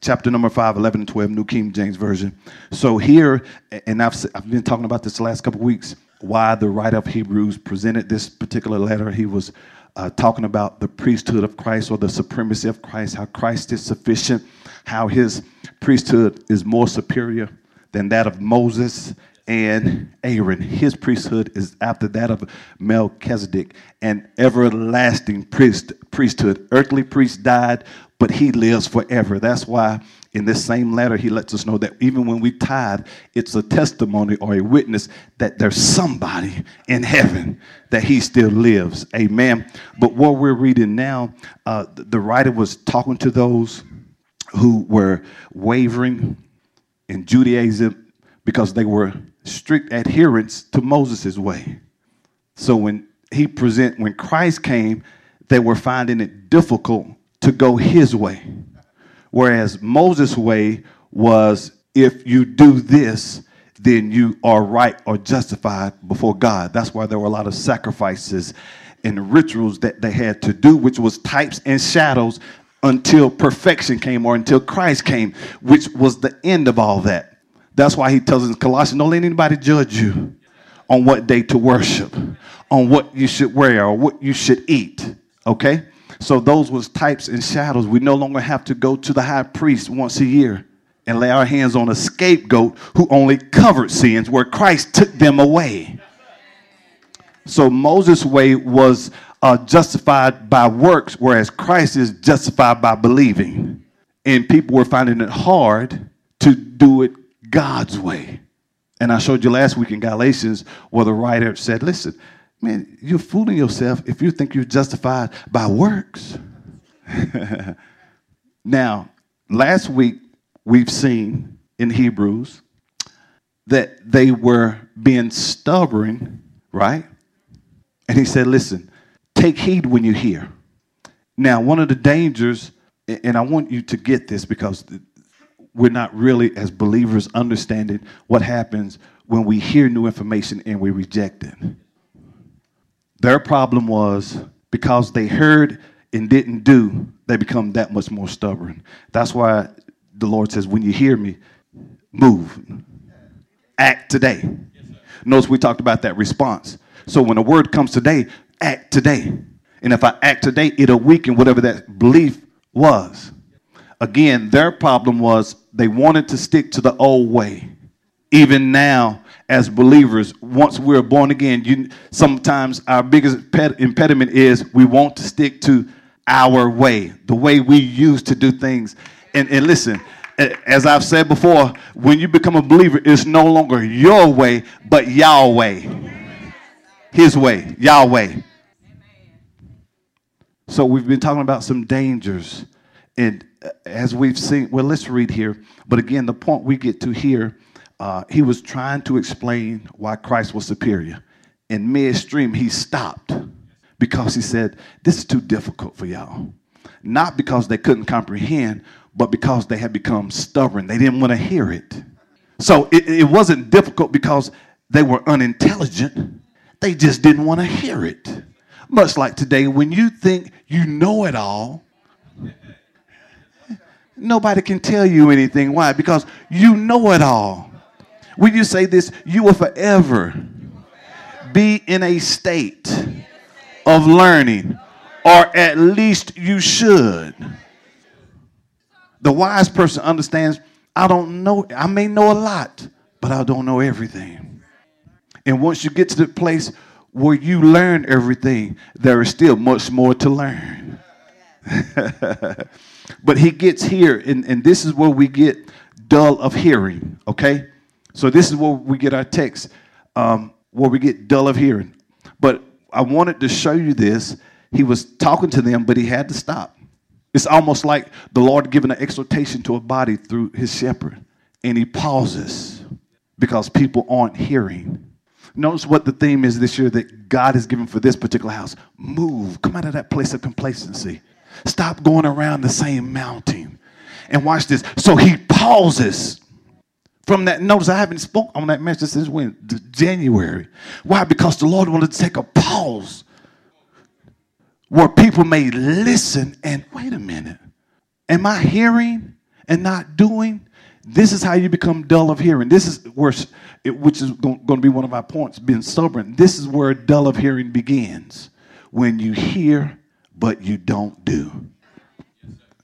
chapter number 5 11 and 12 new king james version so here and i've, I've been talking about this the last couple weeks why the writer of hebrews presented this particular letter he was uh, talking about the priesthood of christ or the supremacy of christ how christ is sufficient how his priesthood is more superior than that of moses and Aaron. His priesthood is after that of Melchizedek, an everlasting priest, priesthood. Earthly priests died, but he lives forever. That's why in this same letter, he lets us know that even when we tithe, it's a testimony or a witness that there's somebody in heaven that he still lives. Amen. But what we're reading now, uh, the writer was talking to those who were wavering in Judaism because they were strict adherents to Moses' way. So when he present when Christ came, they were finding it difficult to go his way. Whereas Moses' way was if you do this, then you are right or justified before God. That's why there were a lot of sacrifices and rituals that they had to do, which was types and shadows until perfection came or until Christ came, which was the end of all that. That's why he tells us in Colossians, don't let anybody judge you on what day to worship, on what you should wear or what you should eat. Okay? So those was types and shadows. We no longer have to go to the high priest once a year and lay our hands on a scapegoat who only covered sins where Christ took them away. So Moses' way was uh, justified by works, whereas Christ is justified by believing. And people were finding it hard to do it God's way. And I showed you last week in Galatians where the writer said, listen, Man, you're fooling yourself if you think you're justified by works. now, last week we've seen in Hebrews that they were being stubborn, right? And he said, listen, take heed when you hear. Now, one of the dangers, and I want you to get this because we're not really, as believers, understanding what happens when we hear new information and we reject it. Their problem was because they heard and didn't do, they become that much more stubborn. That's why the Lord says, when you hear me, move. Act today. Notice we talked about that response. So when a word comes today, act today. And if I act today, it'll weaken whatever that belief was. Again, their problem was they wanted to stick to the old way. Even now, as believers, once we're born again, you, sometimes our biggest impediment is we want to stick to our way, the way we used to do things. And, and listen, as I've said before, when you become a believer, it's no longer your way, but Yahweh. His way, Yahweh. So we've been talking about some dangers. And uh, as we've seen, well, let's read here. But again, the point we get to here uh, he was trying to explain why Christ was superior. In midstream, he stopped because he said, This is too difficult for y'all. Not because they couldn't comprehend, but because they had become stubborn. They didn't want to hear it. So it, it wasn't difficult because they were unintelligent, they just didn't want to hear it. Much like today, when you think you know it all, nobody can tell you anything. Why? Because you know it all. When you say this, you will forever be in a state of learning, or at least you should. The wise person understands I don't know, I may know a lot, but I don't know everything. And once you get to the place where you learn everything, there is still much more to learn. but he gets here, and, and this is where we get dull of hearing, okay? So this is where we get our text, um, where we get dull of hearing. But I wanted to show you this. He was talking to them, but he had to stop. It's almost like the Lord giving an exhortation to a body through his shepherd. And he pauses because people aren't hearing. Notice what the theme is this year that God has given for this particular house. Move. Come out of that place of complacency. Stop going around the same mountain. And watch this. So he pauses from that. Notice I haven't spoke on that message since when? January. Why? Because the Lord wanted to take a pause where people may listen and wait a minute. Am I hearing and not doing? This is how you become dull of hearing. This is where, which is going to be one of our points, being stubborn. This is where dull of hearing begins. When you hear, but you don't do.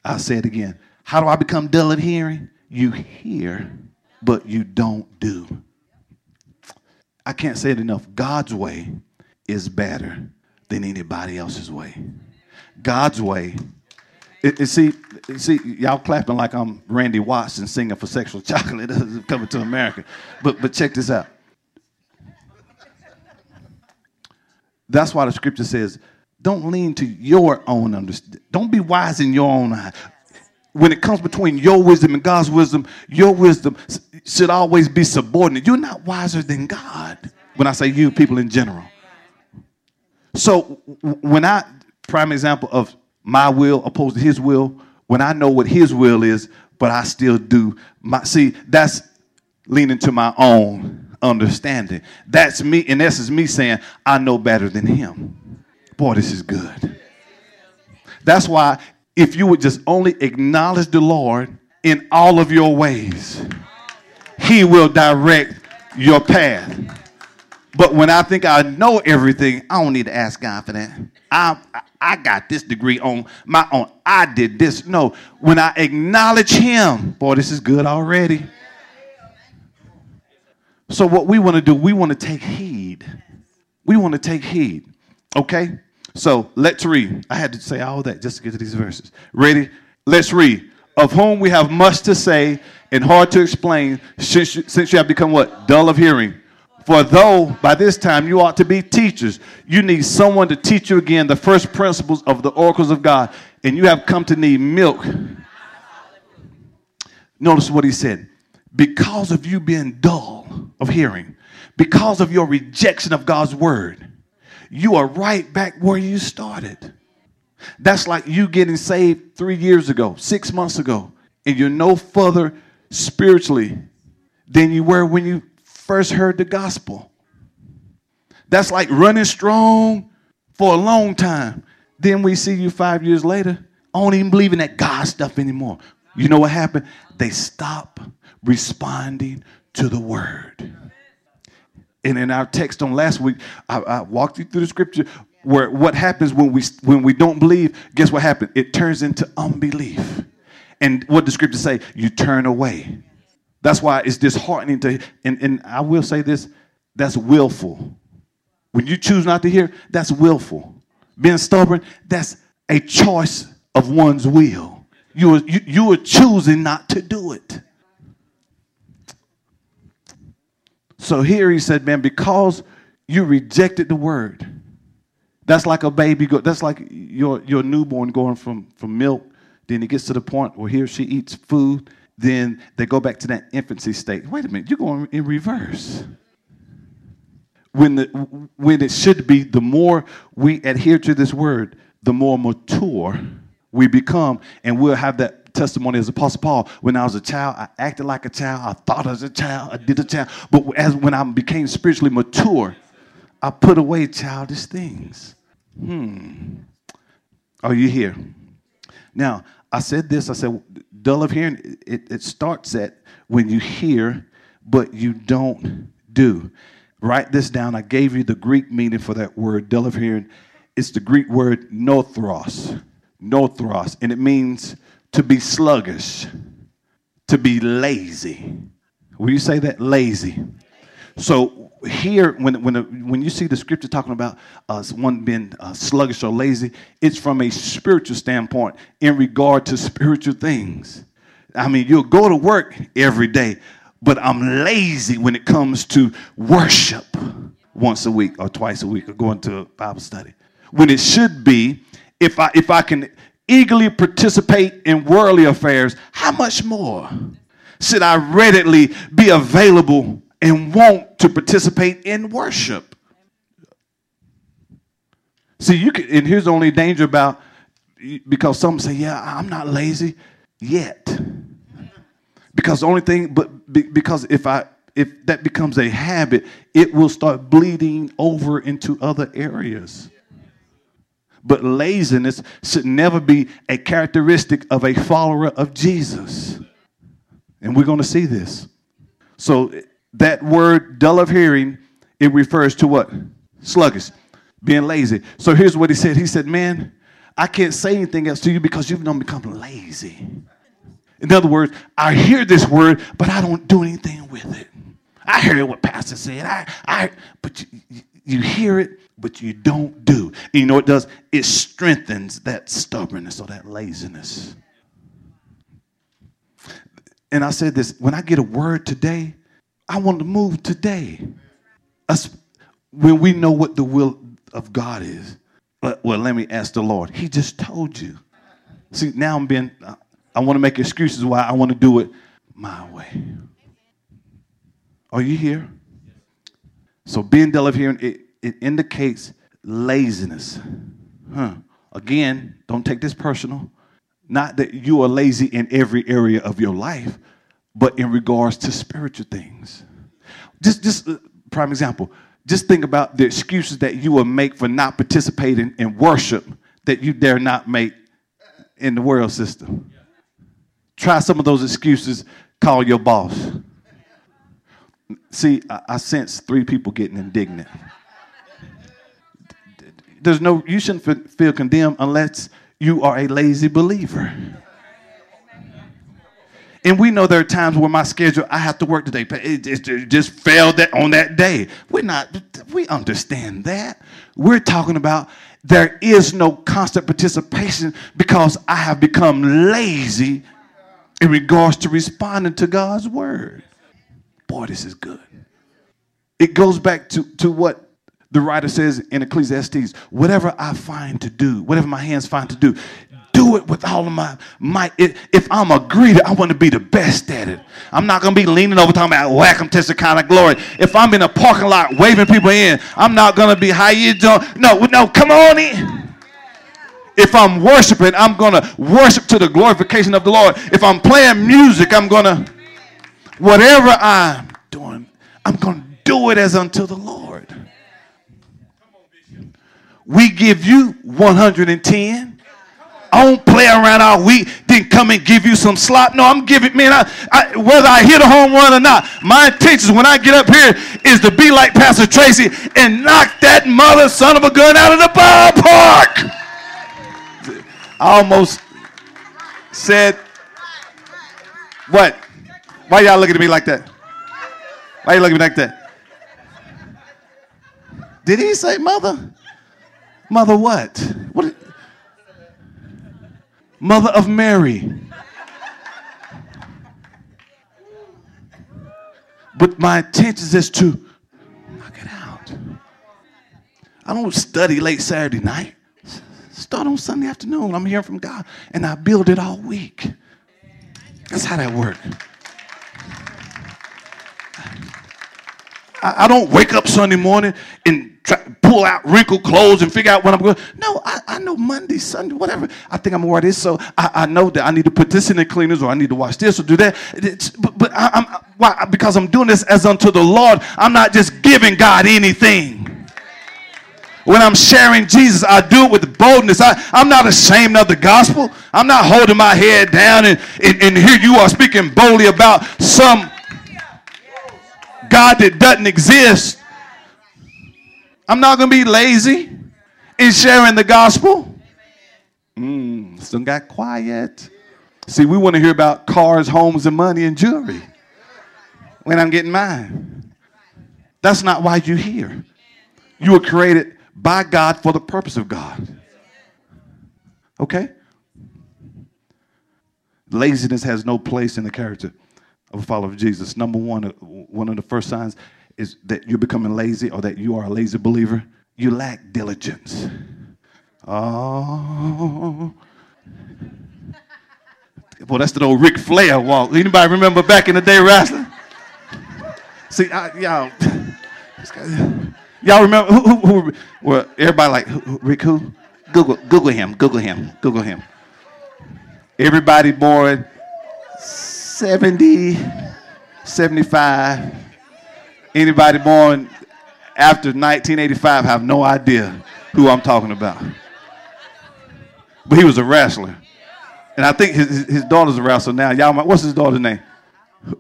I'll say it again. How do I become dull of hearing? You hear, but you don't do. I can't say it enough. God's way is better than anybody else's way. God's way it, it, see, see, y'all clapping like I'm Randy Watson singing for sexual chocolate coming to America. But, but check this out. That's why the scripture says, don't lean to your own understanding. Don't be wise in your own eye. When it comes between your wisdom and God's wisdom, your wisdom should always be subordinate. You're not wiser than God. When I say you, people in general. So when I, prime example of my will opposed to his will when I know what his will is, but I still do my see, that's leaning to my own understanding. That's me, in essence, me saying, I know better than him. Boy, this is good. That's why if you would just only acknowledge the Lord in all of your ways, he will direct your path. But when I think I know everything, I don't need to ask God for that. I, I got this degree on my own. I did this. No, when I acknowledge Him, boy, this is good already. So, what we want to do, we want to take heed. We want to take heed. Okay? So, let's read. I had to say all that just to get to these verses. Ready? Let's read. Of whom we have much to say and hard to explain, since you, since you have become what? Dull of hearing. For though by this time you ought to be teachers, you need someone to teach you again the first principles of the oracles of God, and you have come to need milk. Notice what he said. Because of you being dull of hearing, because of your rejection of God's word, you are right back where you started. That's like you getting saved three years ago, six months ago, and you're no further spiritually than you were when you first heard the gospel. That's like running strong for a long time. Then we see you five years later, I don't even believe in that God stuff anymore. You know what happened? They stop responding to the word. And in our text on last week, I, I walked you through the scripture where what happens when we when we don't believe, guess what happened? It turns into unbelief. And what does scripture say? You turn away. That's why it's disheartening to, and, and I will say this that's willful. When you choose not to hear, that's willful. Being stubborn, that's a choice of one's will. You are, you, you are choosing not to do it. So here he said, man, because you rejected the word, that's like a baby, go, that's like your, your newborn going from, from milk, then it gets to the point where he or she eats food, then they go back to that infancy state. Wait a minute, you're going in reverse. When, the, when it should be, the more we adhere to this word, the more mature we become, and we'll have that testimony as Apostle Paul. When I was a child, I acted like a child, I thought as a child, I did a child. But as when I became spiritually mature, I put away childish things. Hmm. Are you here? Now, I said this, I said, dull of hearing, it, it starts at when you hear, but you don't do. Write this down. I gave you the Greek meaning for that word, dull of hearing. It's the Greek word nothros, nothros, and it means to be sluggish, to be lazy. Will you say that? Lazy. So here, when, when, when you see the scripture talking about uh, one being uh, sluggish or lazy, it's from a spiritual standpoint in regard to spiritual things. I mean, you'll go to work every day, but I'm lazy when it comes to worship once a week or twice a week or going to a Bible study. When it should be, if I, if I can eagerly participate in worldly affairs, how much more should I readily be available and want to participate in worship. See, you can, and here's the only danger about because some say, "Yeah, I'm not lazy yet," because the only thing, but because if I if that becomes a habit, it will start bleeding over into other areas. But laziness should never be a characteristic of a follower of Jesus. And we're going to see this. So that word dull of hearing, it refers to what? Sluggish, being lazy. So here's what he said. He said, Man, I can't say anything else to you because you've done become lazy. In other words, I hear this word, but I don't do anything with it. I hear what Pastor said. I, I, but you, you hear it, but you don't do. And you know what it does? It strengthens that stubbornness or that laziness. And I said this when I get a word today, I want to move today. Us, when we know what the will of God is. Well, let me ask the Lord. He just told you. See, now I'm being, I want to make excuses why I want to do it my way. Are you here? So being dull here, it, it indicates laziness. Huh. Again, don't take this personal. Not that you are lazy in every area of your life, but in regards to spiritual things. Just, just uh, prime example. Just think about the excuses that you will make for not participating in worship that you dare not make in the world system. Try some of those excuses. Call your boss. See, I, I sense three people getting indignant. There's no, you shouldn't feel condemned unless you are a lazy believer. And we know there are times where my schedule, I have to work today. It, it just failed that on that day. We're not, we understand that. We're talking about there is no constant participation because I have become lazy in regards to responding to God's word. Boy, this is good. It goes back to, to what the writer says in Ecclesiastes whatever I find to do, whatever my hands find to do, do it with all of my might. If I'm a greeter, I want to be the best at it. I'm not going to be leaning over talking about whack to kind of glory. If I'm in a parking lot waving people in, I'm not going to be how you doing. No, no, come on in. If I'm worshiping, I'm going to worship to the glorification of the Lord. If I'm playing music, I'm going to Whatever I'm doing, I'm going to do it as unto the Lord. We give you 110. I don't play around all week, then come and give you some slop. No, I'm giving, man, I, I, whether I hit a home run or not, my intention when I get up here is to be like Pastor Tracy and knock that mother son of a gun out of the ballpark. I almost said, what? Why y'all looking at me like that? Why you looking at me like that? Did he say mother? Mother what? What? Mother of Mary. But my intention is to knock it out. I don't study late Saturday night. Start on Sunday afternoon. I'm hearing from God, and I build it all week. That's how that works. I, I don't wake up Sunday morning and try, pull out wrinkled clothes and figure out what I'm going. No, I, I know Monday, Sunday, whatever. I think I'm gonna wear this, so I, I know that I need to put this in the cleaners, or I need to wash this, or do that. It's, but but I, am why? Because I'm doing this as unto the Lord. I'm not just giving God anything. When I'm sharing Jesus, I do it with boldness. I, I'm not ashamed of the gospel. I'm not holding my head down and, and, and here you are speaking boldly about some God that doesn't exist. I'm not going to be lazy in sharing the gospel. Mm, still got quiet. See, we want to hear about cars, homes, and money and jewelry when I'm getting mine. That's not why you're here. You were created by God for the purpose of God. Okay? Laziness has no place in the character of a follower of Jesus. Number one, uh, one of the first signs is that you're becoming lazy or that you are a lazy believer. You lack diligence. Oh. Well, that's the old Ric Flair walk. Anybody remember back in the day wrestling? See, I, y'all, y'all remember who, who, who well, everybody like who, Ric who? Google, Google him, Google him, Google him. Everybody born 70, 75. Anybody born after 1985 have no idea who I'm talking about. But he was a wrestler. And I think his, his daughter's a wrestler now. Y'all, what's his daughter's name?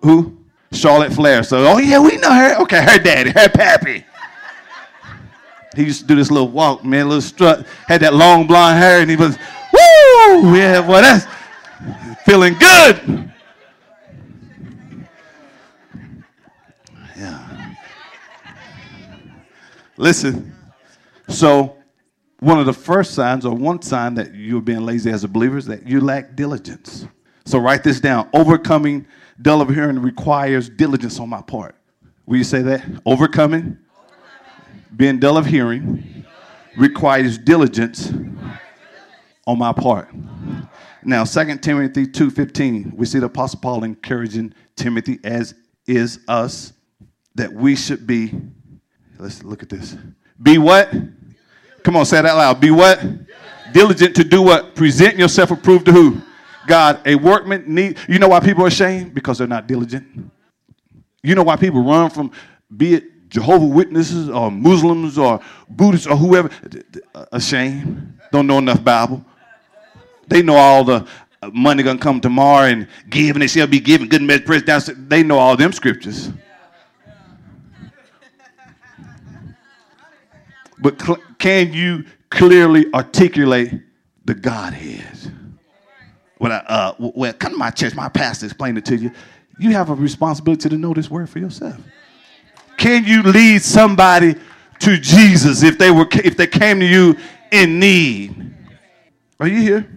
Who? Charlotte Flair. So, oh yeah, we know her. Okay, her daddy, her pappy. He used to do this little walk, man, little strut. Had that long blonde hair, and he was, woo, yeah, boy, that's feeling good. Listen, so one of the first signs, or one sign that you're being lazy as a believer, is that you lack diligence. So write this down. Overcoming dull of hearing requires diligence on my part. Will you say that? Overcoming, being dull of hearing, requires diligence on my part. Now, 2 Timothy 2.15, we see the Apostle Paul encouraging Timothy, as is us, that we should be, let's look at this. Be what? Come on, say that loud. Be what? Diligent to do what? Present yourself approved to who? God, a workman need. You know why people are ashamed? Because they're not diligent. You know why people run from, be it Jehovah Witnesses or Muslims or Buddhists or whoever, ashamed. Don't know enough Bible. They know all the uh, money gonna come tomorrow and give and they shall be given. Good down. They know all them scriptures. But cl- can you clearly articulate the Godhead? when I, uh, well, come to my church, my pastor explained it to you. You have a responsibility to know this word for yourself. Can you lead somebody to Jesus if they were if they came to you in need? Are you here?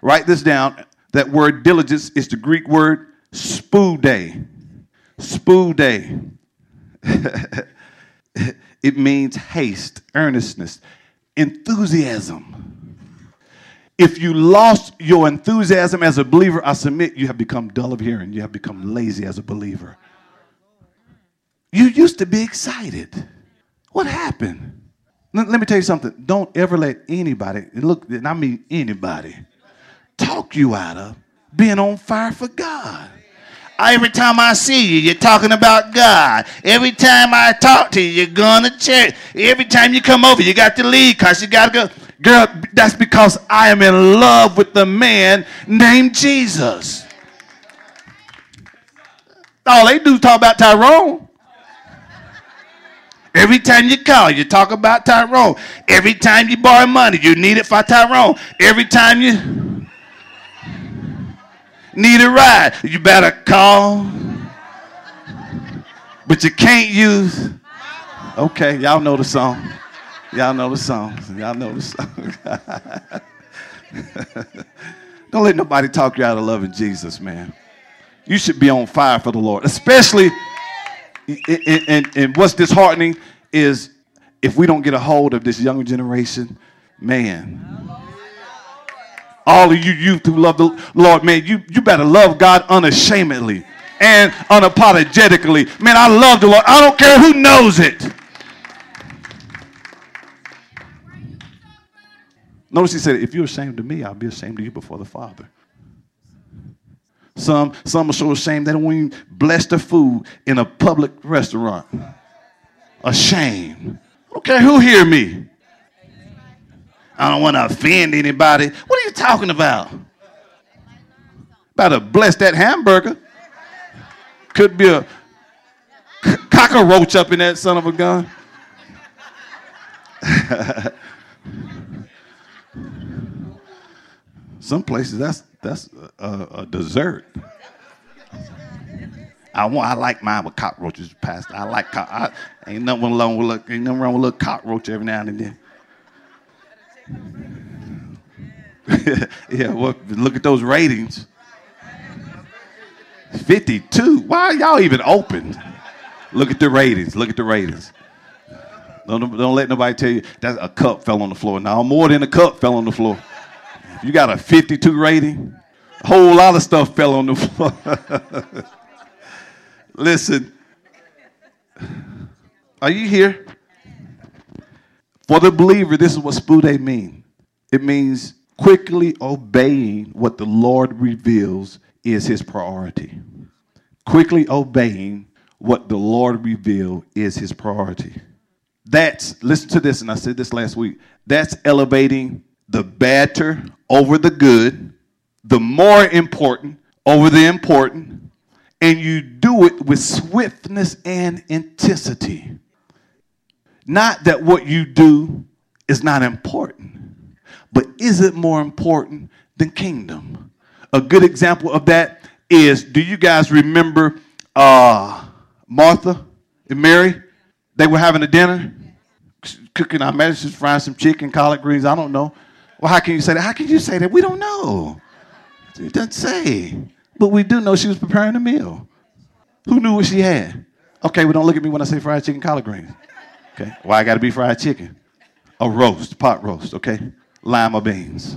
Write this down. That word diligence is the Greek word spoude. Spoude. it means haste, earnestness, enthusiasm. If you lost your enthusiasm as a believer, I submit you have become dull of hearing. You have become lazy as a believer. You used to be excited. What happened? Let, me tell you something. Don't ever let anybody, look, and I mean anybody, talk you out of being on fire for God. Every time I see you, you're talking about God. Every time I talk to you, you're going to church. Every time you come over, you got to leave because you got to go. Girl, that's because I am in love with the man named Jesus. All they do is talk about Tyrone. Every time you call, you talk about Tyrone. Every time you borrow money, you need it for Tyrone. Every time you need a ride, you better call. But you can't use. Okay, y'all know the song. Y'all know the song. Y'all know the song. Don't let nobody talk you out of loving Jesus, man. You should be on fire for the Lord, especially. And, and what's disheartening is if we don't get a hold of this younger generation, man. All of you youth who love the Lord, man, you, you better love God unashamedly and unapologetically. Man, I love the Lord. I don't care who knows it. Notice he said, if you're ashamed of me, I'll be ashamed of you before the Father. Some, some are so ashamed they don't even bless their food in a public restaurant. Ashamed. Okay, who hear me? I don't want to offend anybody. What are you talking about? About to bless that hamburger. Could be a cockroach up in that son of a gun. Some places that's that's a, a dessert. I want. I like mine with cockroaches, Pastor. I like. Co- I, ain't nothing wrong with look. Ain't nothing wrong with a little cockroach every now and then. yeah. Well, look at those ratings. Fifty-two. Why are y'all even open? Look at the ratings. Look at the ratings. Don't, don't let nobody tell you that a cup fell on the floor. Now more than a cup fell on the floor. You got a 52 rating. A whole lot of stuff fell on the floor. Listen, Are you here? For the believer, this is what spoude mean. It means quickly obeying what the Lord reveals is his priority. Quickly obeying what the Lord revealed is his priority. That's, listen to this, and I said this last week. That's elevating the better over the good, the more important over the important, and you do it with swiftness and intensity. Not that what you do is not important, but is it more important than kingdom? A good example of that is do you guys remember uh, Martha and Mary? They were having a dinner, cooking, I imagine she's frying some chicken, collard greens, I don't know. Well, how can you say that? How can you say that? We don't know. It doesn't say. But we do know she was preparing a meal. Who knew what she had? Okay, well, don't look at me when I say fried chicken, collard greens. Okay, why I got to be fried chicken? A roast, pot roast, okay? Lima beans.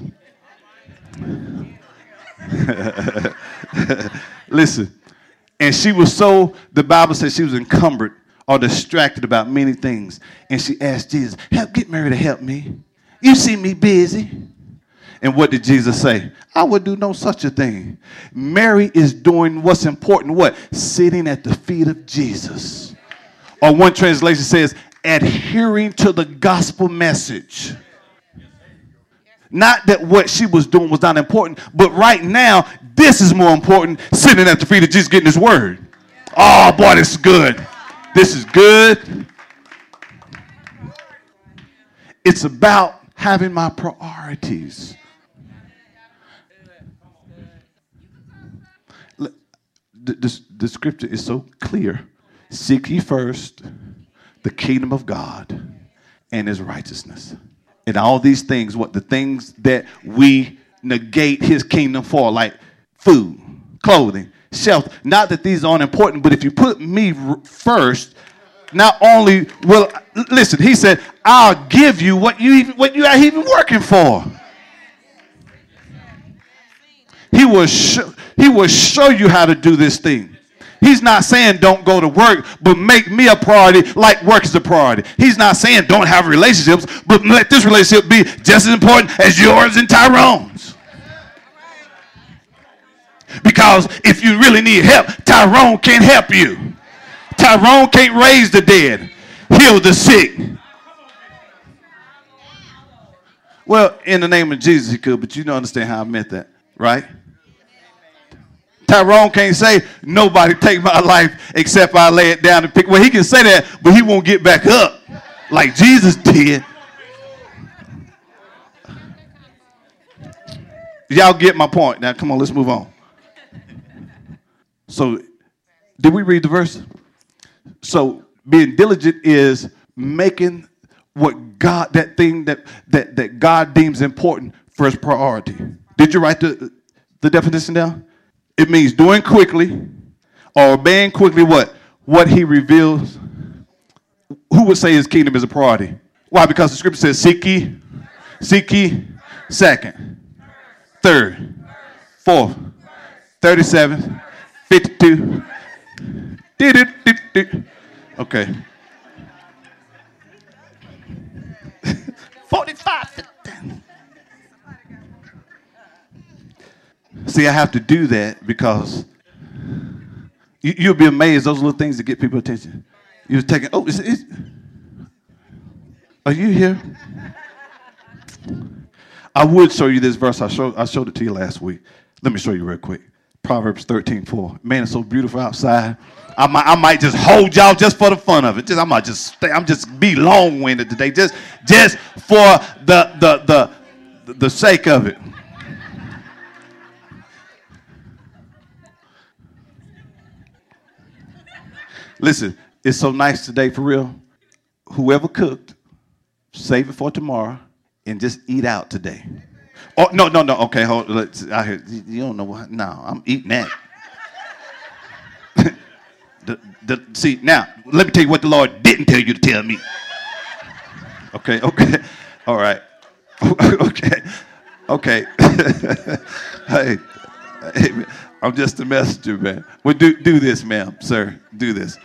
Listen, and she was so, the Bible says she was encumbered or distracted about many things. And she asked Jesus, help, get Mary to help me. You see me busy. And what did Jesus say? I would do no such a thing. Mary is doing what's important. What? Sitting at the feet of Jesus. Or one translation says, adhering to the gospel message. Not that what she was doing was not important, but right now, this is more important sitting at the feet of Jesus getting his word. Oh, boy, this is good. This is good. It's about having my priorities. the, the, the scripture is so clear. Seek ye first the kingdom of God and his righteousness. And all these things, what the things that we negate his kingdom for, like food, clothing, shelter. Not that these aren't important, but if you put me first, not only will listen, he said, I'll give you what you even what you are even working for. He will show he will show you how to do this thing. He's not saying don't go to work, but make me a priority like work is a priority. He's not saying don't have relationships, but let this relationship be just as important as yours and Tyrone's. Because if you really need help, Tyrone can't help you. Tyrone can't raise the dead, heal the sick. Well, in the name of Jesus, he could, but you don't understand how I meant that, right? Tyrone can't say, nobody take my life except I lay it down and pick. Well, he can say that, but he won't get back up like Jesus did. Y'all get my point. Now, come on, let's move on. So, did we read the verse? So, being diligent is making what God, that thing that, that, that God deems important, first priority. Did you write the, the definition down? It means doing quickly or obeying quickly what? What he reveals. Who would say his kingdom is a priority? Why? Because the scripture says, seek ye, seek ye, second, third, fourth, 37, 52. Okay. 45. See, I have to do that because you, will be amazed those little things that get people attention. You're taking, oh, is, is, are you here? I would show you this verse. I showed, I showed it to you last week. Let me show you real quick. Proverbs 13, 4. Man, it's so beautiful outside. I might, I might just hold y'all just for the fun of it. Just I might just stay, I'm just be long-winded today, just just for the the the the sake of it. Listen, it's so nice today for real. Whoever cooked, save it for tomorrow and just eat out today. Oh no, no, no. Okay, hold. Let's. I hear, you don't know what? No, I'm eating that. the, the, see now, let me tell you what the Lord didn't tell you to tell me. Okay, okay, all right, okay, okay. hey, hey, I'm just a messenger, man. Well, do do this, ma'am, sir. Do this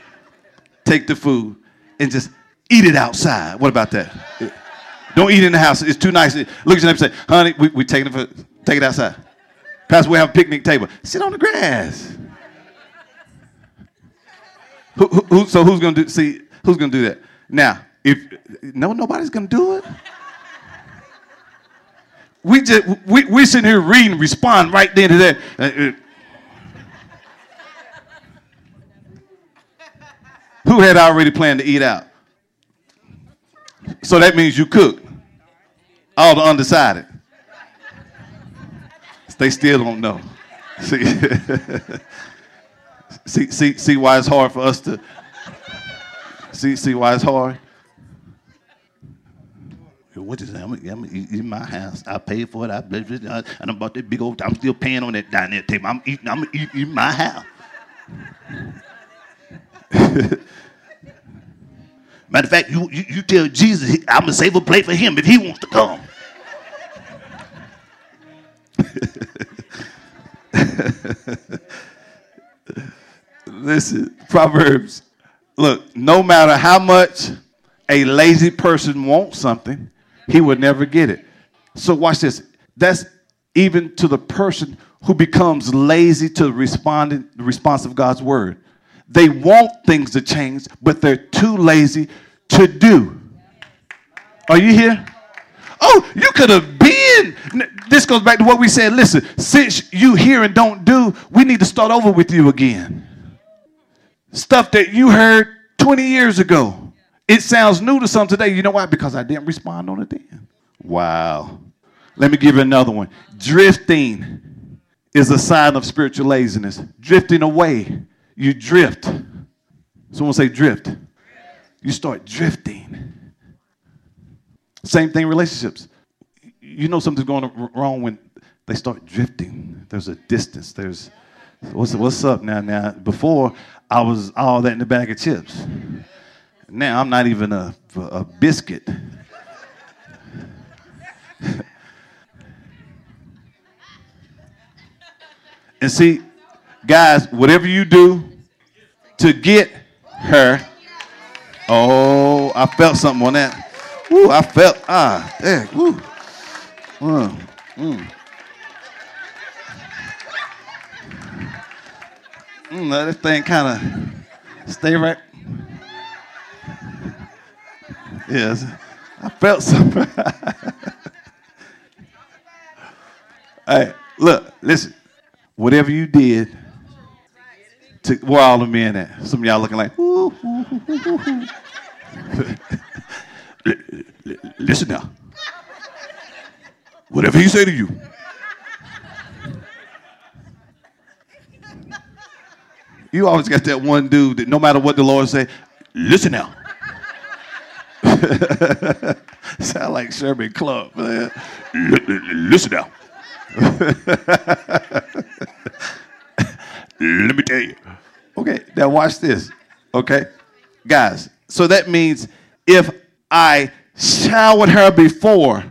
take the food and just eat it outside. What about that? Don't eat in the house. It's too nice. Look at your neighbor and say, honey, we, we taking it for, take it outside. Pastor, we have a picnic table. Sit on the grass. Who, who, who, so who's gonna do? See, who's gonna do that? Now, if no, nobody's gonna do it. We just we we sitting here reading, respond right then to that. Uh, uh, Who had already planned to eat out? So that means you cook. All the undecided. They still don't know. See, see, see, see why it's hard for us to see, see why it's hard. What is that? I'm, I'm in my house. I paid for it. I, and I bought that big old. I'm still paying on that dining table. I'm eating. I'm eating in my house. Matter of fact, you, you, you tell Jesus, I'm going to save a plate for him if he wants to come. Listen, Proverbs. Look, no matter how much a lazy person wants something, he would never get it. So watch this. That's even to the person who becomes lazy to respond the response of God's word. They want things to change, but they're too lazy to do. Are you here? Oh, you could have been. This goes back to what we said. Listen, since you hear and don't do, we need to start over with you again. Stuff that you heard 20 years ago. It sounds new to some today. You know why? Because I didn't respond on it then. Wow. Let me give you another one. Drifting is a sign of spiritual laziness. Drifting away you drift. Someone say drift. You start drifting. Same thing, relationships. You know something's going wrong when they start drifting. There's a distance. There's what's what's up now? Now before I was all that in the bag of chips. Now I'm not even a a biscuit. and see, Guys, whatever you do to get her, oh, I felt something on that. Ooh, I felt, ah, there, ooh. Mm, mm. Mm, let this thing kind of stay right. Yes, I felt something. hey, look, listen. Whatever you did, to, the men at? Some of y'all looking like, ooh, ooh, ooh, Listen now. Whatever he say to you. You always got that one dude that no matter what the Lord say, listen now. Sound like Sherman Klump, man. listen now. Let me tell you. Okay, now watch this. Okay, guys. So that means if I showered her before,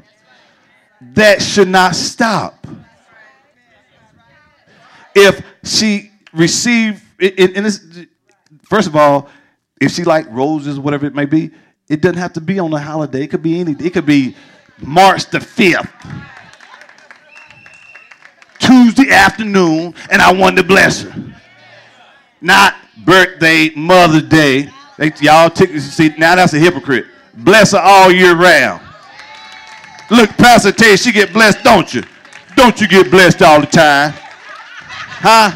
that should not stop. If she received, this, first of all, if she like roses, whatever it may be, it doesn't have to be on a holiday. It could be any. It could be March the fifth. Tuesday afternoon and I wanted to bless her. Not birthday, Mother's Day. They, y'all take, see, now that's a hypocrite. Bless her all year round. Look, Pastor Tay, she get blessed, don't you? Don't you get blessed all the time? Huh?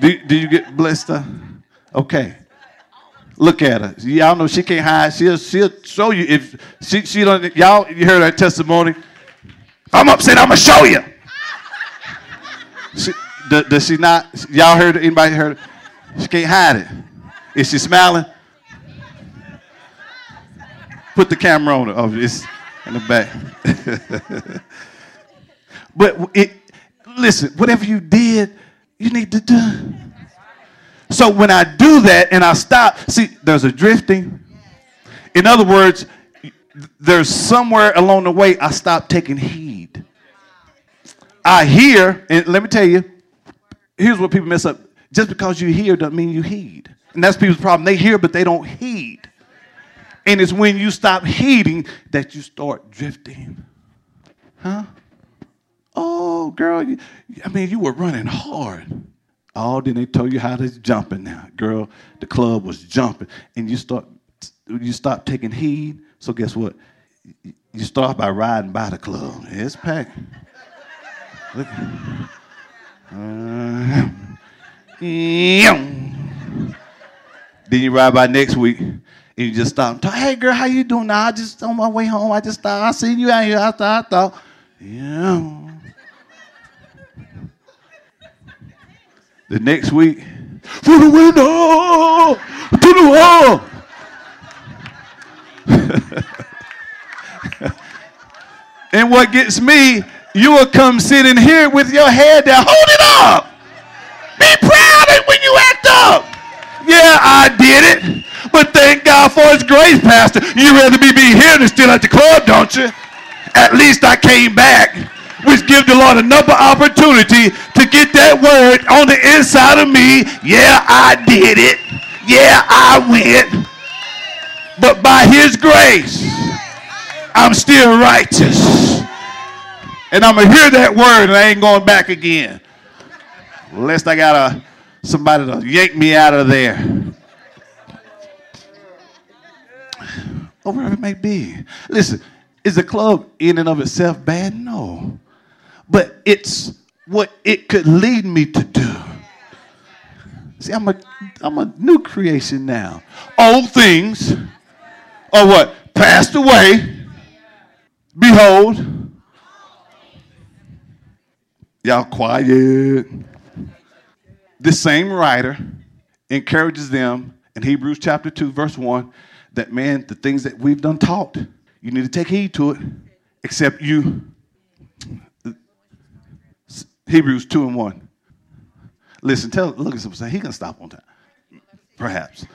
Do, do you get blessed? Uh? Okay. Look at her. Y'all know she can't hide. She'll, she'll show you if she, she don't. Y'all, you heard her testimony. I'm upset, I'm gonna show you. She, does, does she not? Y'all heard? Anybody heard? She can't hide it. Is she smiling? Put the camera on her. Oh, it's in the back. but it, listen, whatever you did, you need to do. So when I do that and I stop, see, there's a drifting. In other words, there's somewhere along the way I stop taking heed. I hear, and let me tell you, here's what people mess up. Just because you hear doesn't mean you heed. And that's people's problem. They hear, but they don't heed. And it's when you stop heeding that you start drifting. Huh? Oh, girl, you, I mean, you were running hard. Oh, then they told you how to jumping now. Girl, the club was jumping. And you start you stop taking heed. So guess what? You start by riding by the club. It's packed. Look. Uh, then you ride by next week and you just stop. and talk. Hey girl, how you doing? Now I just on my way home. I just thought I seen you out here. I thought, I thought, yeah. The next week, through the window, to the wall. and what gets me, you will come sit in here with your head down. Hold it up. Be proud of when you act up. Yeah, I did it. But thank God for his grace, Pastor. You rather be, be here than still at the club, don't you? At least I came back which give the Lord another opportunity to get that word on the inside of me. Yeah, I did it. Yeah, I went. But by his grace, I'm still righteous. And I'm going to hear that word and I ain't going back again. Unless I got a, somebody to yank me out of there. Or wherever it may be. Listen, is the club in and of itself bad? No but it's what it could lead me to do. See, I'm a, I'm a new creation now. Old things are what? Passed away. Behold. Y'all quiet. This same writer encourages them in Hebrews chapter 2, verse 1, that man, the things that we've done taught, you need to take heed to it, except you Hebrews 2 and 1. Listen, tell, look at someone say, he can stop on time. Perhaps.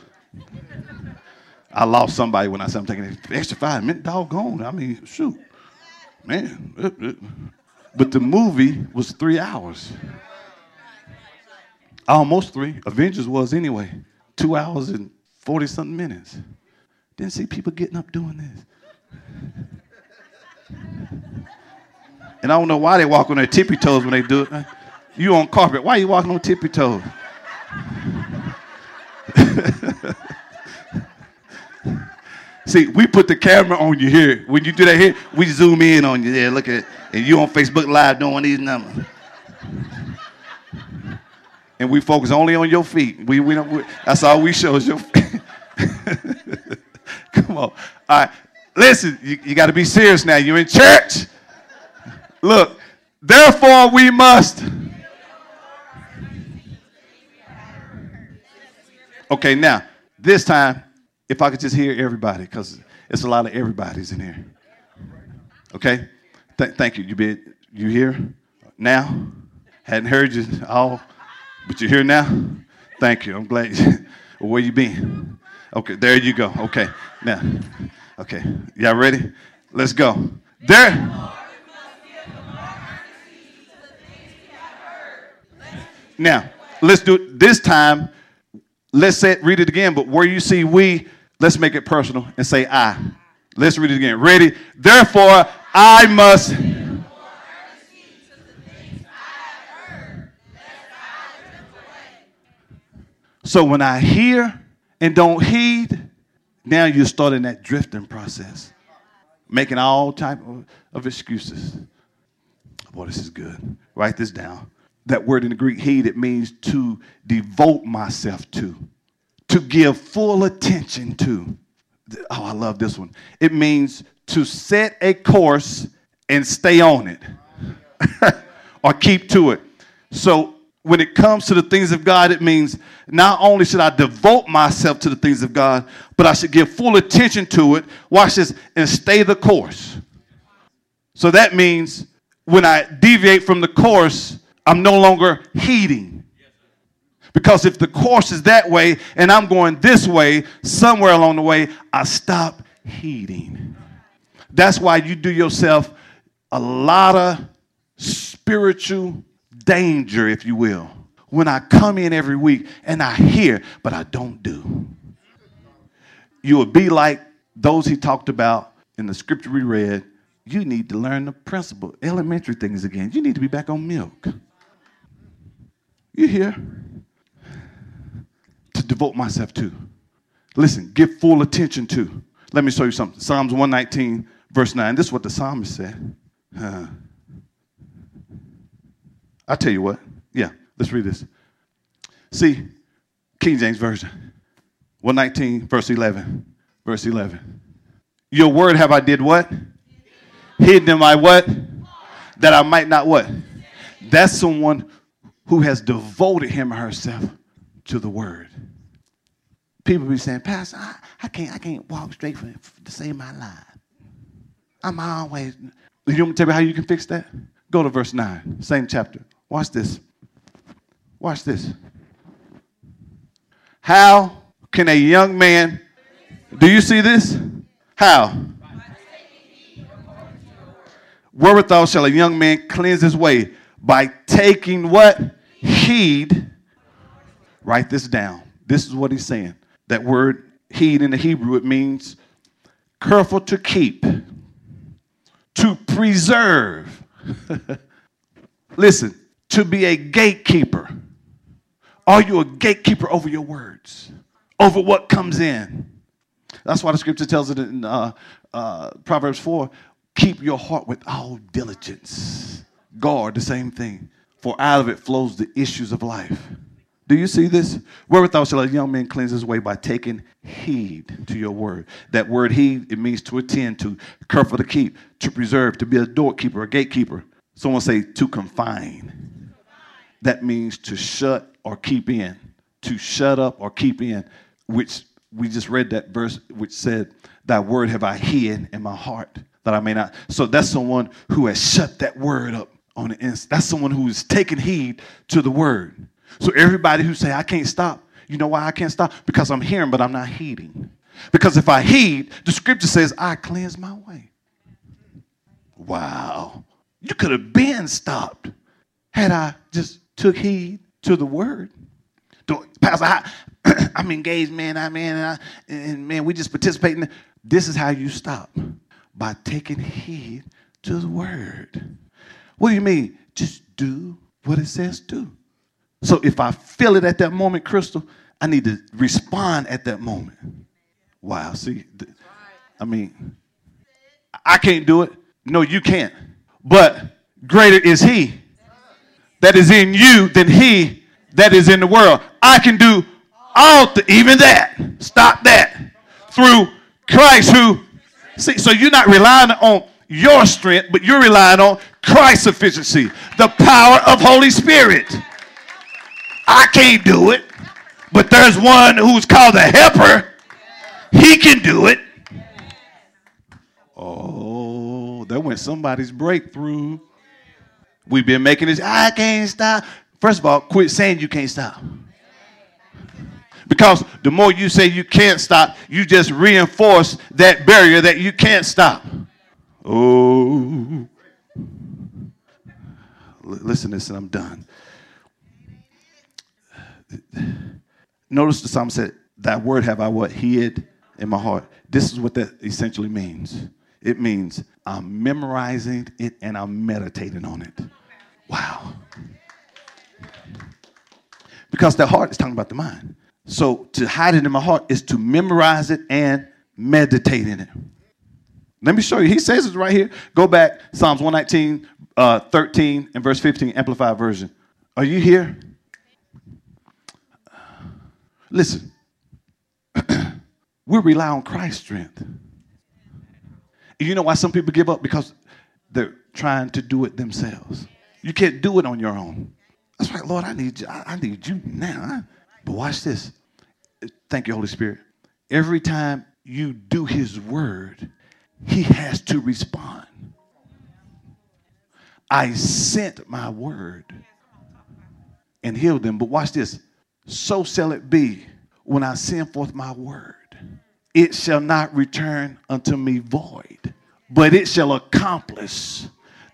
I lost somebody when I said I'm taking extra five minutes. Doggone. I mean, shoot. Man. Uh, uh. But the movie was three hours. Almost three. Avengers was anyway. Two hours and 40 something minutes. Didn't see people getting up doing this. And I don't know why they walk on their tippy toes when they do it. You on carpet. Why are you walking on tippy toes? See, we put the camera on you here. When you do that here, we zoom in on you there. Look at it. And you on Facebook Live doing these numbers. And we focus only on your feet. We, we don't, we, that's all we show is your feet. Come on. All right. Listen, you, you got to be serious now. You're in church. Look, therefore we must. Okay, now, this time, if I could just hear everybody, because it's a lot of everybody's in here. Okay? Th- thank you. You be you here now? Hadn't heard you all, but you're here now? Thank you. I'm glad. well, where you been? Okay, there you go. Okay, now. Okay, y'all ready? Let's go. There. Now, let's do it this time. Let's say, read it again, but where you see we, let's make it personal and say I. Let's read it again. Ready? Therefore, I must. So when I hear and don't heed, now you're starting that drifting process, making all type of, of excuses. Boy, this is good. Write this down that word in the Greek, heed, it means to devote myself to, to give full attention to. Oh, I love this one. It means to set a course and stay on it or keep to it. So when it comes to the things of God, it means not only should I devote myself to the things of God, but I should give full attention to it, watch this, and stay the course. So that means when I deviate from the course, I'm no longer heeding. Because if the course is that way and I'm going this way, somewhere along the way, I stop heeding. That's why you do yourself a lot of spiritual danger, if you will, when I come in every week and I hear, but I don't do. You will be like those he talked about in the scripture we read. You need to learn the principle, elementary things again. You need to be back on milk. You here To devote myself to. Listen, give full attention to. Let me show you something. Psalms 119, verse 9. This is what the psalmist said. Uh, I'll tell you what. Yeah, let's read this. See, King James Version, 119, verse 11. Verse 11. Your word have I did what? Hidden in my what? That I might not what? That's someone who has devoted him or herself to the word. People be saying, Pastor, I, I can't, I can't walk straight for, to save my life. I'm always. You want me to tell me how you can fix that? Go to verse 9, same chapter. Watch this. Watch this. How can a young man, do you see this? How? Wherewithal shall a young man cleanse his way? By taking what? Heed. Write this down. This is what he's saying. That word heed in the Hebrew, it means careful to keep, to preserve. Listen, to be a gatekeeper. Are you a gatekeeper over your words, over what comes in? That's why the scripture tells it in uh, uh, Proverbs 4 keep your heart with all diligence. Guard, the same thing, for out of it flows the issues of life. Do you see this? Wherewithal shall a young man cleanse his way by taking heed to your word. That word heed, it means to attend to, careful to keep, to preserve, to be a doorkeeper, a gatekeeper. Someone say to confine. That means to shut or keep in, to shut up or keep in, which we just read that verse which said, Thy word have I hid in my heart that I may not. So that's someone who has shut that word up on the inside. That's someone who's taking heed to the word. So everybody who say I can't stop, you know why I can't stop? Because I'm hearing, but I'm not heeding. Because if I heed, the scripture says I cleanse my way. Wow. You could have been stopped had I just took heed to the word. Pastor, I, I'm engaged, man. I man, I, and man, we just participating. This is how you stop by taking heed to the word. What do you mean? Just do what it says do. So if I feel it at that moment, Crystal, I need to respond at that moment. Wow, see, I mean, I can't do it. No, you can't. But greater is He that is in you than He that is in the world. I can do all, th- even that. Stop that. Through Christ who, see, so you're not relying on your strength, but you're relying on Christ's sufficiency, the power of Holy Spirit. I can't do it, but there's one who's called the helper. He can do it. Oh, that went somebody's breakthrough. We've been making this, I can't stop. First of all, quit saying you can't stop. Because the more you say you can't stop, you just reinforce that barrier that you can't stop. Oh. Listen to this and I'm done. Notice the psalm said, That word have I what? Hid in my heart. This is what that essentially means. It means I'm memorizing it and I'm meditating on it. Wow. Because the heart is talking about the mind. So to hide it in my heart is to memorize it and meditate in it. Let me show you. He says it right here. Go back, Psalms 119, uh, 13, and verse 15, Amplified Version. Are you here? Listen, we rely on Christ's strength. You know why some people give up? Because they're trying to do it themselves. You can't do it on your own. That's right, Lord, I need you. I, need you now. But watch this. Thank you, Holy Spirit. Every time you do his word, he has to respond. I sent my word and healed them. But watch this. So shall it be when I send forth my word. It shall not return unto me void, but it shall accomplish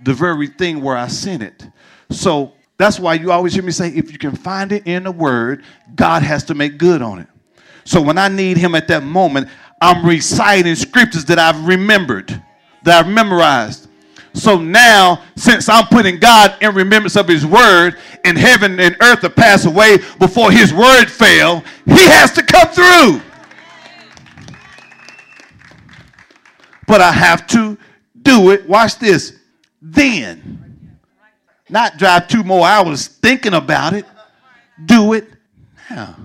the very thing where I sent it. So That's why you always hear me say, if you can find it in the word, God has to make good on it. So when I need him at that moment, I'm reciting scriptures that I've remembered, that I've memorized. So now, since I'm putting God in remembrance of his word, and heaven and earth will pass away before his word fail, he has to come through. But I have to do it. Watch this. Then. Not drive two more hours thinking about it. Do it now.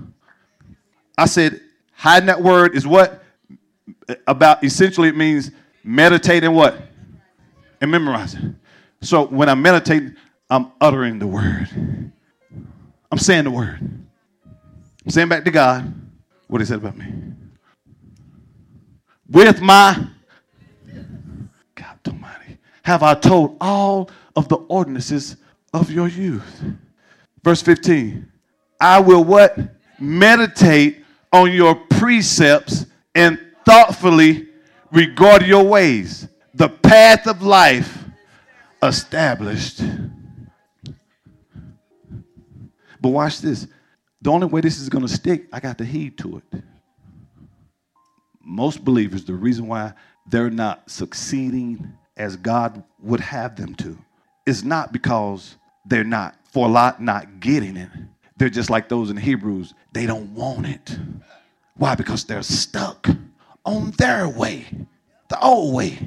I said, hiding that word is what? About essentially it means meditating what? And memorizing. So when I'm meditating, I'm uttering the word. I'm saying the word. I'm saying back to God what he said about me. With my God Almighty, have I told all of the ordinances of your youth. Verse 15. I will what? Meditate on your precepts and thoughtfully regard your ways. The path of life established. But watch this. The only way this is going to stick, I got to heed to it. Most believers, the reason why they're not succeeding as God would have them to is not because they're not, for a lot, not getting it. They're just like those in Hebrews. They don't want it. Why? Because they're stuck on their way, the old way.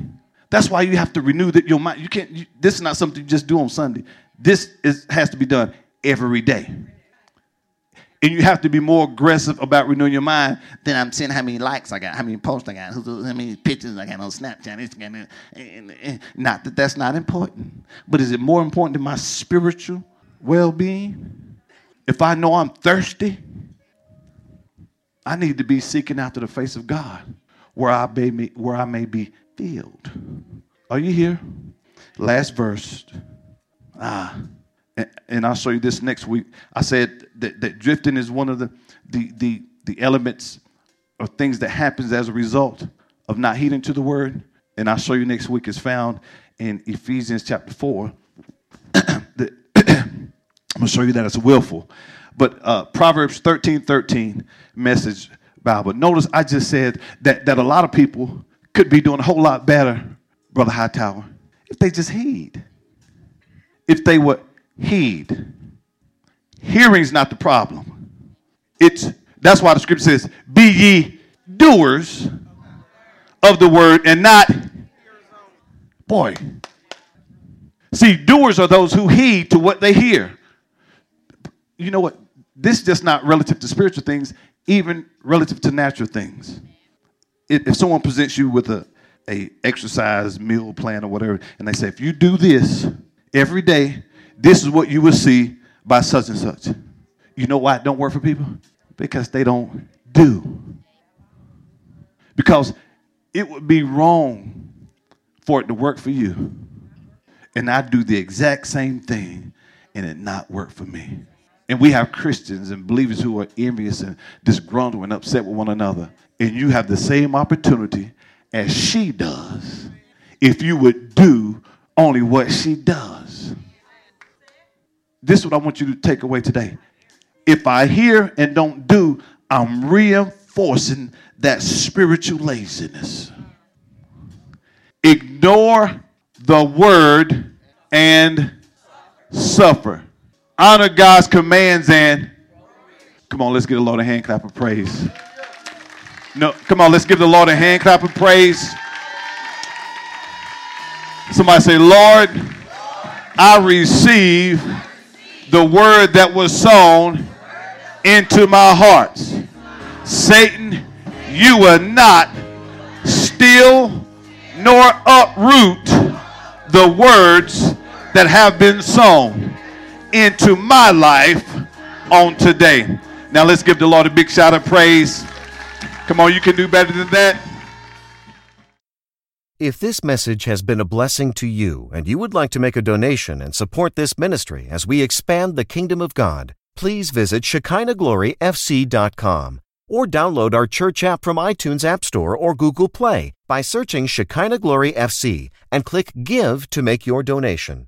That's why you have to renew that your mind. You can't. You, this is not something you just do on Sunday. This is, has to be done every day. And you have to be more aggressive about renewing your mind than I'm seeing how many likes I got, how many posts I got, how many pictures I got on Snapchat, Instagram. Not that that's not important, but is it more important than my spiritual well-being? If I know I'm thirsty, I need to be seeking after the face of God where I may be, where I may be filled. Are you here? Last verse. Ah, and, and I'll show you this next week. I said that, that drifting is one of the, the, the, the elements or things that happens as a result of not heeding to the word. And I'll show you next week is found in Ephesians chapter 4. I'm going to show you that it's willful. But uh, Proverbs 13 13 message Bible. Notice I just said that, that a lot of people could be doing a whole lot better, Brother Hightower, if they just heed. If they would heed. Hearing's not the problem. It's that's why the scripture says, Be ye doers of the word and not boy. See, doers are those who heed to what they hear. You know what? This is just not relative to spiritual things, even relative to natural things. If someone presents you with a, a exercise meal plan or whatever, and they say, if you do this every day, this is what you will see by such and such. You know why it don't work for people? Because they don't do. Because it would be wrong for it to work for you. And I do the exact same thing and it not work for me. And we have Christians and believers who are envious and disgruntled and upset with one another. And you have the same opportunity as she does if you would do only what she does. This is what I want you to take away today. If I hear and don't do, I'm reinforcing that spiritual laziness. Ignore the word and suffer. Honor God's commands and come on, let's give the Lord a hand clap of praise. No, come on, let's give the Lord a hand clap of praise. Somebody say, Lord, I receive the word that was sown into my heart. Satan, you will not steal nor uproot the words that have been sown into my life on today. Now let's give the Lord a big shout of praise. Come on, you can do better than that. If this message has been a blessing to you and you would like to make a donation and support this ministry as we expand the kingdom of God, please visit ShekinahGloryFC.com or download our church app from iTunes App Store or Google Play by searching Shekinah Glory FC and click Give to make your donation.